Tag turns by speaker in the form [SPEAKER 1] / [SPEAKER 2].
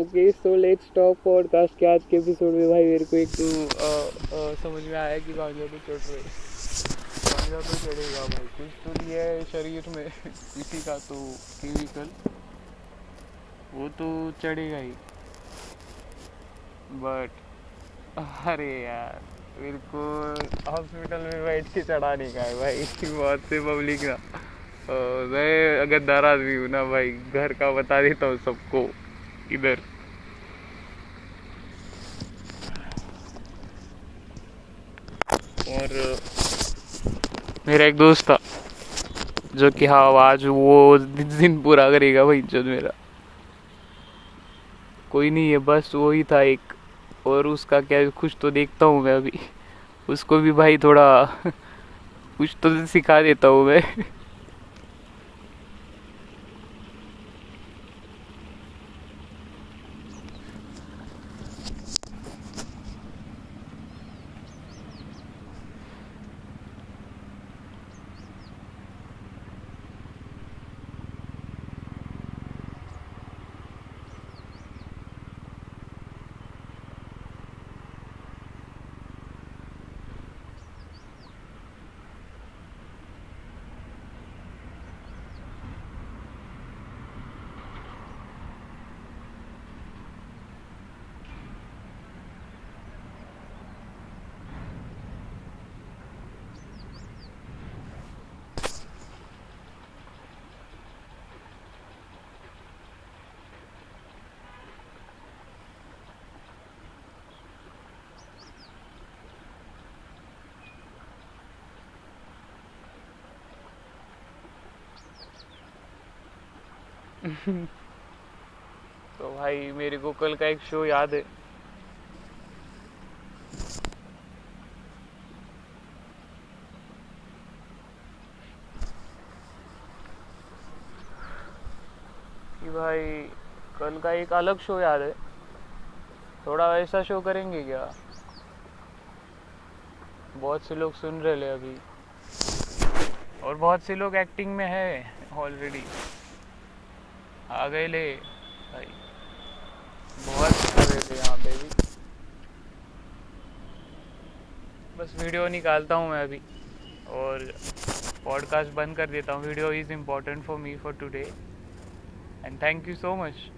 [SPEAKER 1] Okay so let's talk podcast के आज के एपिसोड में भाई मेरे को एक तो समझ में आया कि गांजा तो चढ़ रहे गांजा तो चढ़ेगा भाई। कुछ तो दिया है शरीर में। किसी का तो केमिकल वो तो चढ़ेगा ही। बट अरे यार, मेरे को हॉस्पिटल में बैठ के चढ़ाने का है भाई। बहुत से पब्लिक ना मैं अगर नाराज़ भी हूँ ना भाई, घर का बता देता हूँ सबको। इधर। और, मेरा एक दोस्त था, जो कि हाँ आज वो दिन पूरा करेगा भाई जो मेरा। कोई नहीं है, बस वो ही था एक, और उसका क्या कुछ तो देखता हूँ मैं अभी। उसको भी भाई थोड़ा, कुछ तो सिखा देता हूँ मैं। तो भाई, मेरे को कल का एक शो याद है। कि भाई, कल का एक अलग शो याद है। थोड़ा वैसा शो करेंगे क्या? बहुत से लोग सुन रहे ले अभी। और बहुत से लोग एक्टिंग में है ऑलरेडी आ गए ले। भाई, बहुत सारे थे यहाँ पे भी। बस वीडियो निकालता हूँ मैं अभी और पॉडकास्ट बंद कर देता हूँ। Video is important for me for today and thank you so much